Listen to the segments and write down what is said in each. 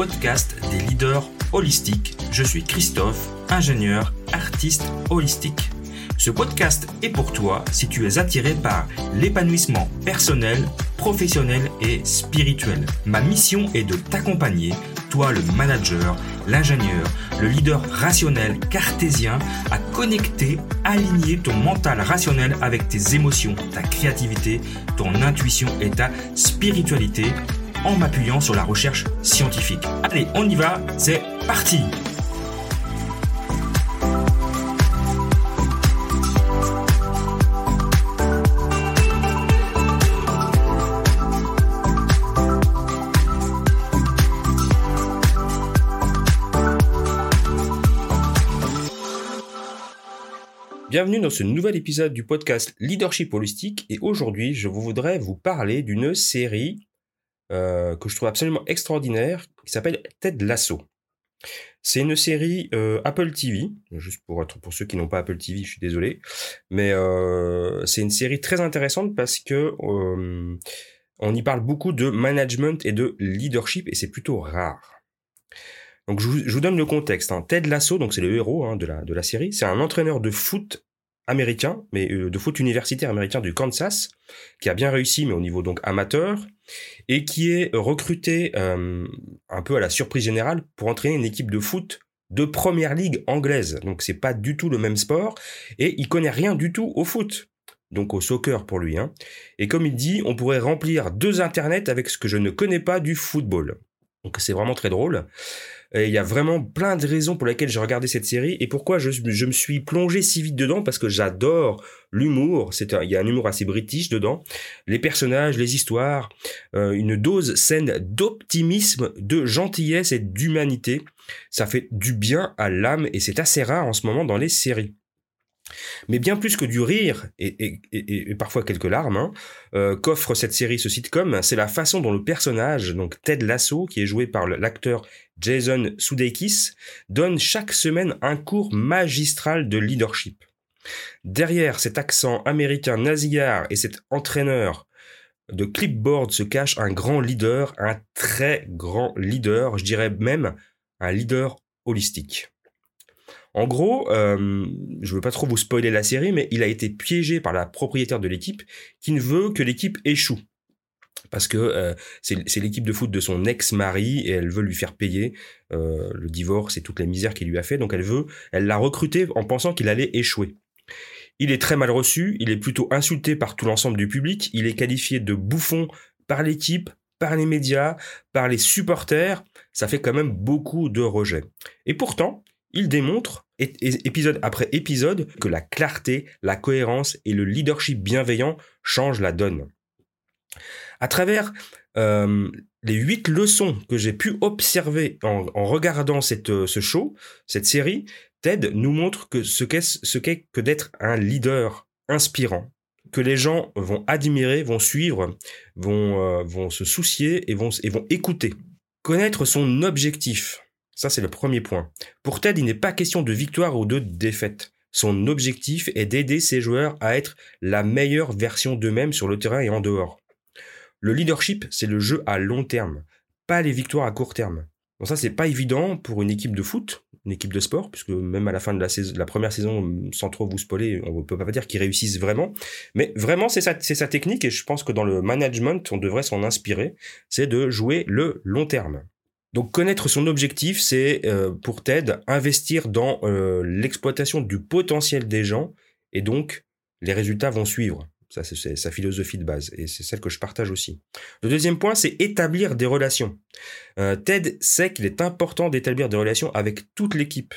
Podcast des leaders holistiques. Je suis Christophe, ingénieur, artiste holistique. Ce podcast est pour toi si tu es attiré par l'épanouissement personnel, professionnel et spirituel. Ma mission est de t'accompagner, toi le manager, l'ingénieur, le leader rationnel cartésien, à connecter, aligner ton mental rationnel avec tes émotions, ta créativité, ton intuition et ta spiritualité en m'appuyant sur la recherche scientifique. Allez, on y va, c'est parti Bienvenue dans ce nouvel épisode du podcast Leadership Holistique et aujourd'hui je voudrais vous parler d'une série euh, que je trouve absolument extraordinaire, qui s'appelle Ted Lasso. C'est une série euh, Apple TV, juste pour être pour ceux qui n'ont pas Apple TV, je suis désolé, mais euh, c'est une série très intéressante parce que on y parle beaucoup de management et de leadership et c'est plutôt rare. Donc je vous, donne le contexte. Hein. Ted Lasso, donc c'est le héros hein, de la de la série, c'est un entraîneur de foot américain, mais de foot universitaire américain du Kansas, qui a bien réussi, mais au niveau donc amateur, et qui est recruté euh, un peu à la surprise générale pour entraîner une équipe de foot de première ligue anglaise. Donc c'est pas du tout le même sport et il connaît rien du tout au foot. Donc au soccer pour lui. Hein. Et comme il dit, on pourrait remplir deux internets avec ce que je ne connais pas du football. Donc c'est vraiment très drôle. Il y a vraiment plein de raisons pour lesquelles j'ai regardé cette série et pourquoi je, je me suis plongé si vite dedans parce que j'adore l'humour. C'est il y a un humour assez british dedans, les personnages, les histoires, euh, une dose saine d'optimisme, de gentillesse et d'humanité. Ça fait du bien à l'âme et c'est assez rare en ce moment dans les séries. Mais bien plus que du rire et, parfois quelques larmes, hein, euh, qu'offre cette série, ce sitcom, c'est la façon dont le personnage, donc Ted Lasso, qui est joué par l'acteur Jason Sudeikis, donne chaque semaine un cours magistral de leadership. Derrière cet accent américain nasillard et cet entraîneur de clipboard se cache un grand leader, un très grand leader, je dirais même un leader holistique. En gros, euh, je veux pas trop vous spoiler la série, mais il a été piégé par la propriétaire de l'équipe qui ne veut que l'équipe échoue. Parce que euh, c'est l'équipe de foot de son ex-mari et elle veut lui faire payer euh, le divorce et toute la misère qu'il lui a fait. Donc elle veut, elle l'a recruté en pensant qu'il allait échouer. Il est très mal reçu, il est plutôt insulté par tout l'ensemble du public, il est qualifié de bouffon par l'équipe, par les médias, par les supporters, ça fait quand même beaucoup de rejets. Et pourtant, il démontre, épisode après épisode, que la clarté, la cohérence et le leadership bienveillant changent la donne. À travers euh, les huit leçons que j'ai pu observer en, regardant cette, euh, ce show, cette série, Ted nous montre que ce qu'est que d'être un leader inspirant, que les gens vont admirer, vont suivre, vont, euh, vont se soucier et vont, et vont écouter. Connaître son objectif, ça, c'est le premier point. Pour Ted, il n'est pas question de victoire ou de défaite. Son objectif est d'aider ses joueurs à être la meilleure version d'eux-mêmes sur le terrain et en dehors. Le leadership, c'est le jeu à long terme, pas les victoires à court terme. Bon, ça, c'est pas évident pour une équipe de foot, une équipe de sport, puisque même à la fin de la, première saison, sans trop vous spoiler, on ne peut pas dire qu'ils réussissent vraiment. Mais vraiment, c'est sa technique, et je pense que dans le management, on devrait s'en inspirer, c'est de jouer le long terme. Donc connaître son objectif, c'est euh, pour Ted investir dans euh, l'exploitation du potentiel des gens et donc les résultats vont suivre. Ça, c'est sa philosophie de base et c'est celle que je partage aussi. Le deuxième point, c'est établir des relations. Euh, Ted sait qu'il est important d'établir des relations avec toute l'équipe.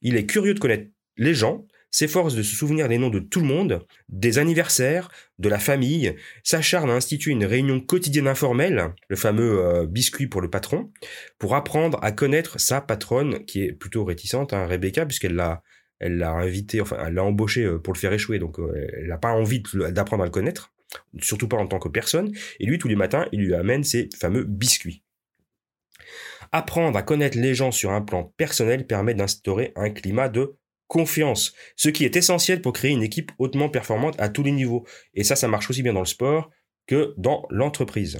Il est curieux de connaître les gens s'efforce de se souvenir des noms de tout le monde, des anniversaires, de la famille, s'acharne à instituer une réunion quotidienne informelle, le fameux euh, biscuit pour le patron, pour apprendre à connaître sa patronne, qui est plutôt réticente, hein, Rebecca, puisqu'elle l'a elle l'a invité, enfin, l'a embauché euh, pour le faire échouer, donc euh, elle n'a pas envie d'apprendre à le connaître, surtout pas en tant que personne. Et lui, tous les matins, il lui amène ses fameux biscuits. Apprendre à connaître les gens sur un plan personnel permet d'instaurer un climat de confiance, ce qui est essentiel pour créer une équipe hautement performante à tous les niveaux. Et ça, ça marche aussi bien dans le sport que dans l'entreprise.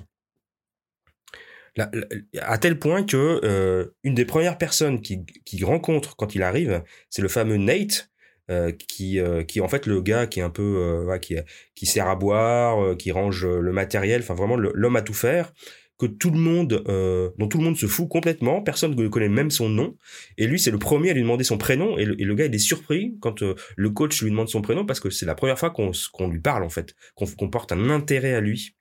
à tel point que euh, une des premières personnes qu'il qui rencontre quand il arrive, c'est le fameux Nate, euh, qui euh, qui est en fait le gars qui qui sert à boire, qui range le matériel, enfin vraiment l'homme à tout faire que tout le monde dont tout le monde se fout complètement, personne ne connaît même son nom et lui c'est le premier à lui demander son prénom et le, gars il est surpris quand le coach lui demande son prénom parce que c'est la première fois qu'on lui parle en fait, qu'on porte un intérêt à lui.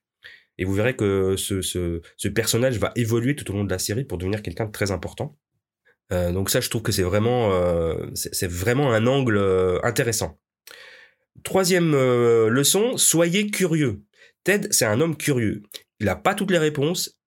Et vous verrez que ce, personnage va évoluer tout au long de la série pour devenir quelqu'un de très important. Euh, donc ça, je trouve que c'est vraiment, euh, c'est vraiment un angle euh, intéressant. Troisième euh, leçon, soyez curieux. Ted, c'est un homme curieux. Il n'a pas toutes les réponses,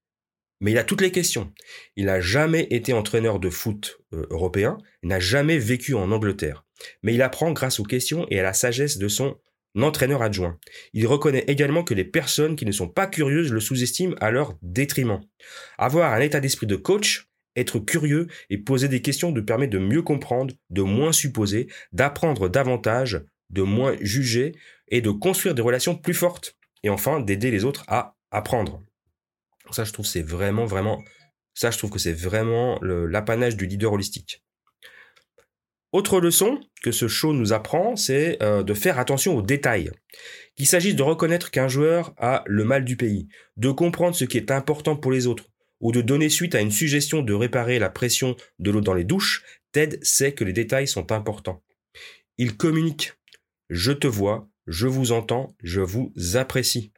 mais il a toutes les questions. Il n'a jamais été entraîneur de foot euh, européen, n'a jamais vécu en Angleterre. Mais il apprend grâce aux questions et à la sagesse de son entraîneur adjoint. Il reconnaît également que les personnes qui ne sont pas curieuses le sous-estiment à leur détriment. Avoir un état d'esprit de coach, être curieux et poser des questions de permet de mieux comprendre, de moins supposer, d'apprendre davantage, de moins juger et de construire des relations plus fortes. Et enfin, d'aider les autres à apprendre. Ça, je trouve, c'est vraiment, vraiment, ça, je trouve que c'est vraiment l'apanage du leader holistique. Autre leçon que ce show nous apprend, c'est euh, de faire attention aux détails. Qu'il s'agisse de reconnaître qu'un joueur a le mal du pays, de comprendre ce qui est important pour les autres, ou de donner suite à une suggestion de réparer la pression de l'eau dans les douches, Ted sait que les détails sont importants. Il communique. Je te vois, je vous entends, je vous apprécie.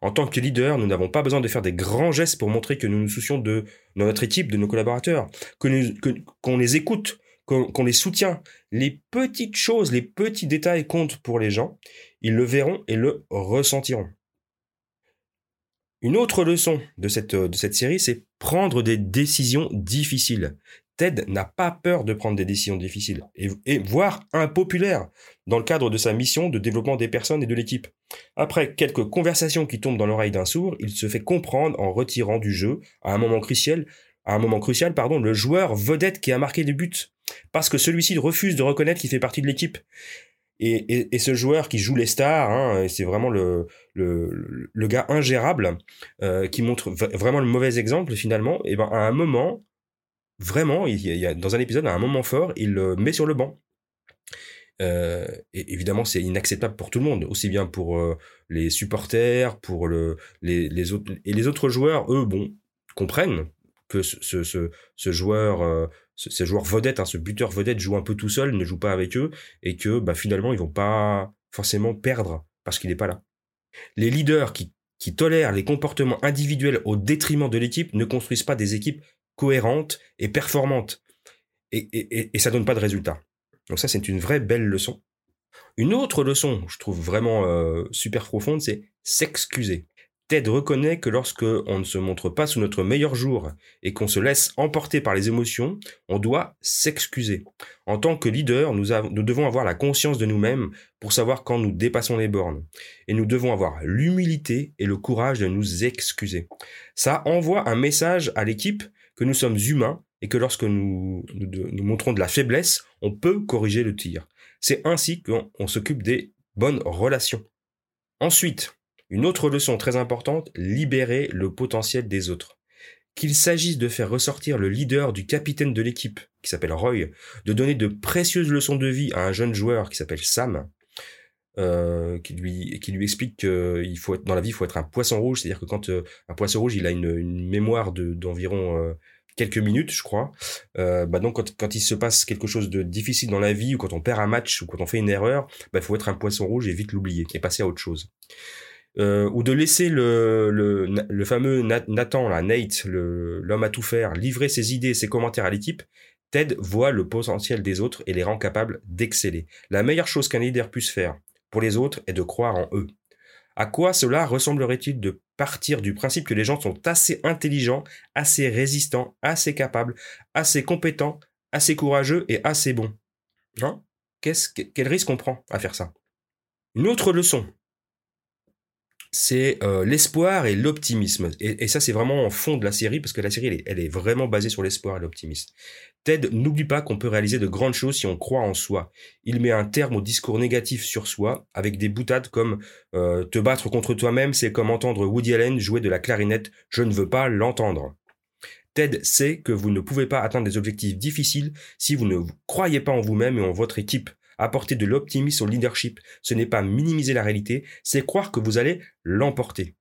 En tant que leader, nous n'avons pas besoin de faire des grands gestes pour montrer que nous nous soucions de, notre équipe, de nos collaborateurs, qu'on les écoute, qu'on les soutient. Les petites choses, les petits détails comptent pour les gens. Ils le verront et le ressentiront. Une autre leçon de cette, de cette série, c'est prendre des décisions difficiles. Ted n'a pas peur de prendre des décisions difficiles, et, voire impopulaires, dans le cadre de sa mission de développement des personnes et de l'équipe. Après quelques conversations qui tombent dans l'oreille d'un sourd, il se fait comprendre en retirant du jeu, à un moment crucial, à un moment crucial, pardon, le joueur vedette qui a marqué les buts parce que celui-ci refuse de reconnaître qu'il fait partie de l'équipe. Et, ce joueur qui joue les stars, hein, c'est vraiment le, gars ingérable euh, qui montre vraiment le mauvais exemple finalement. Et ben à un moment, vraiment, il dans un épisode, à un moment fort, il le met sur le banc. Euh, et évidemment, c'est inacceptable pour tout le monde, aussi bien pour euh, les supporters, pour le, les, autres et les autres joueurs. Eux, bon, comprennent que ce, ce, joueur, euh, joueur vedette, hein, ce buteur vedette joue un peu tout seul, ne joue pas avec eux, et que bah, finalement ils vont pas forcément perdre parce qu'il n'est pas là. Les leaders qui tolèrent les comportements individuels au détriment de l'équipe ne construisent pas des équipes cohérentes et performantes, et, et, et ça donne pas de résultats. Donc ça c'est une vraie belle leçon. Une autre leçon, je trouve vraiment euh, super profonde, c'est s'excuser. Ted reconnaît que lorsque on ne se montre pas sous notre meilleur jour et qu'on se laisse emporter par les émotions, on doit s'excuser. En tant que leader, nous, nous devons avoir la conscience de nous-mêmes pour savoir quand nous dépassons les bornes. Et nous devons avoir l'humilité et le courage de nous excuser. Ça envoie un message à l'équipe que nous sommes humains et que lorsque nous, nous, montrons de la faiblesse, on peut corriger le tir. C'est ainsi qu'on s'occupe des bonnes relations. Ensuite, une autre leçon très importante, libérer le potentiel des autres. Qu'il s'agisse de faire ressortir le leader du capitaine de l'équipe, qui s'appelle Roy, de donner de précieuses leçons de vie à un jeune joueur qui s'appelle Sam, euh, qui lui qui lui explique qu'il faut être dans la vie il faut être un poisson rouge c'est à dire que quand euh, un poisson rouge il a une, une mémoire de d'environ euh, quelques minutes je crois euh, bah donc quand, quand il se passe quelque chose de difficile dans la vie ou quand on perd un match ou quand on fait une erreur bah il faut être un poisson rouge et vite l'oublier et passer à autre chose euh, ou de laisser le, le, le fameux Nathan, là, Nate, l'homme à tout faire, livrer ses idées ses commentaires à l'équipe, Ted voit le potentiel des autres et les rend capables d'exceller. La meilleure chose qu'un leader puisse faire pour les autres est de croire en eux. À quoi cela ressemblerait-il de partir du principe que les gens sont assez intelligents, assez résistants, assez capables, assez compétents, assez courageux et assez bons? Hein? Quel risque on prend à faire ça? Une autre leçon c'est euh, l'espoir et l'optimisme. Et, ça, c'est vraiment en fond de la série, parce que la série, elle est, vraiment basée sur l'espoir et l'optimisme. Ted n'oublie pas qu'on peut réaliser de grandes choses si on croit en soi. Il met un terme au discours négatif sur soi avec des boutades comme euh, te battre contre toi-même, c'est comme entendre Woody Allen jouer de la clarinette, je ne veux pas l'entendre. Ted sait que vous ne pouvez pas atteindre des objectifs difficiles si vous ne croyez pas en vous-même et en votre équipe. Apporter de l'optimisme au leadership, ce n'est pas minimiser la réalité, c'est croire que vous allez l'emporter.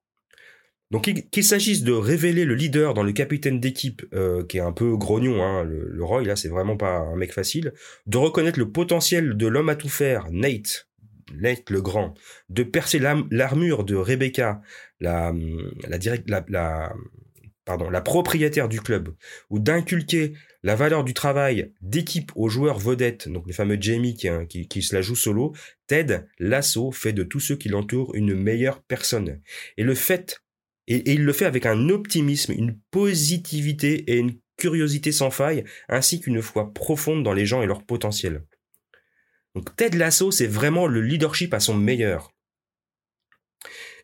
Donc qu'il s'agisse de révéler le leader dans le capitaine d'équipe, euh, qui est un peu grognon, hein, le, Roy là c'est vraiment pas un mec facile, de reconnaître le potentiel de l'homme à tout faire, Nate, Nate le grand, de percer l'armure de Rebecca, la, direct, la, la, la propriétaire du club, ou d'inculquer la valeur du travail d'équipe aux joueurs vedettes, donc le fameux Jamie qui, qui, qui se la joue solo, Ted Lasso fait de tous ceux qui l'entourent une meilleure personne. Et le fait et, il le fait avec un optimisme, une positivité et une curiosité sans faille, ainsi qu'une foi profonde dans les gens et leur potentiel. Donc Ted Lasso, c'est vraiment le leadership à son meilleur.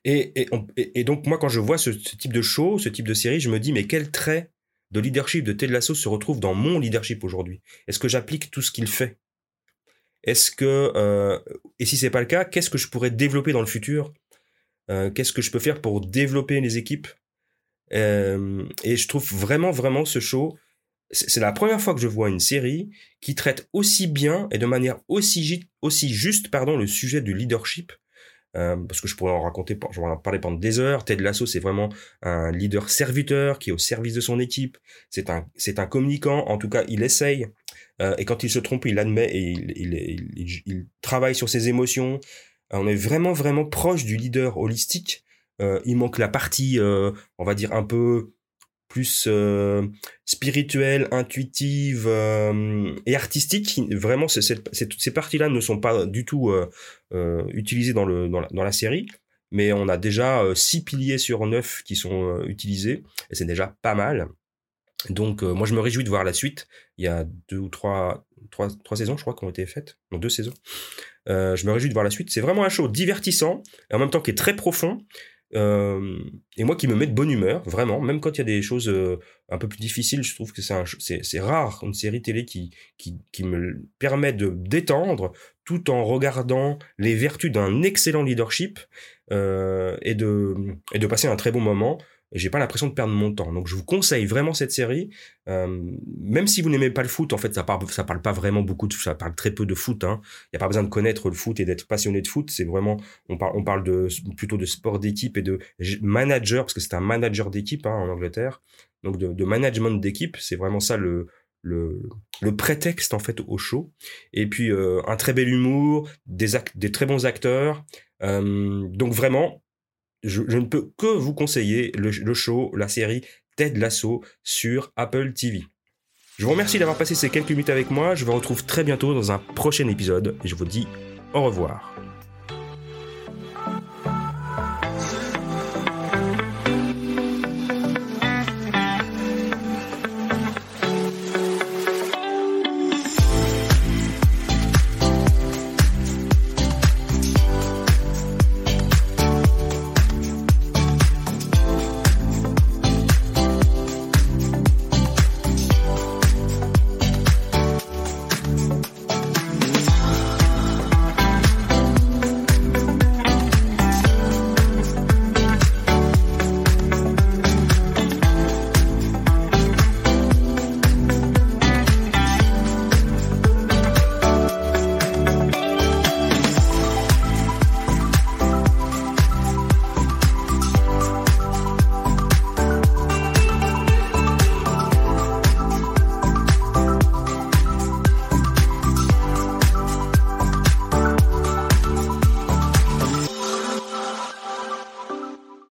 Et, donc moi, quand je vois ce, type de show, ce type de série, je me dis, mais quel trait de leadership de Ted Lasso se retrouve dans mon leadership aujourd'hui? Est-ce que j'applique tout ce qu'il fait? Est-ce que, euh, et si c'est pas le cas, qu'est-ce que je pourrais développer dans le futur? Euh, qu'est-ce que je peux faire pour développer les équipes? Euh, Et je trouve vraiment, vraiment ce show. C'est la première fois que je vois une série qui traite aussi bien et de manière aussi, aussi juste pardon, le sujet du leadership. Euh, parce que je pourrais en raconter, je pourrais en parler pendant des heures. Ted Lasso, c'est vraiment un leader serviteur qui est au service de son équipe. C'est un, c'est un communicant. En tout cas, il essaye. Euh, et quand il se trompe, il l'admet et il, il, il, il, travaille sur ses émotions. Euh, on est vraiment vraiment proche du leader holistique. Il manque la partie, on va dire un peu plus spirituelle, intuitive et artistique. Vraiment, ces parties-là ne sont pas du tout utilisées dans, la, série mais on a déjà six piliers sur neuf qui sont utilisés et c'est déjà pas mal. Donc moi je me réjouis de voir la suite. Il y a deux ou trois, trois, trois saisons je crois qui ont été faites, non deux saisons. Euh, je me réjouis de voir la suite. C'est vraiment un show divertissant et en même temps qui est très profond. Et moi qui me met de bonne humeur, vraiment, même quand il y a des choses euh, un peu plus difficiles, je trouve que c'est, rare une série télé qui me permet de détendre tout en regardant les vertus d'un excellent leadership euh, et, de, et de passer un très bon moment et j'ai pas l'impression de perdre mon temps. Donc je vous conseille vraiment cette série, euh, même si vous n'aimez pas le foot. En fait, ça parle, parle pas vraiment beaucoup de, ça parle très peu de foot. Hein. Il y a pas besoin de connaître le foot et d'être passionné de foot. C'est vraiment, on parle, on parle de plutôt de sport d'équipe et de manager parce que c'est un manager d'équipe hein, en Angleterre. Donc de, de management d'équipe, c'est vraiment ça le, le, le, prétexte en fait au show. Et puis euh, un très bel humour, des, des très bons acteurs. Euh, donc vraiment, je, ne peux que vous conseiller le, show, la série Ted Lasso sur Apple TV. Je vous remercie d'avoir passé ces quelques minutes avec moi. Je vous retrouve très bientôt dans un prochain épisode et je vous dis au revoir.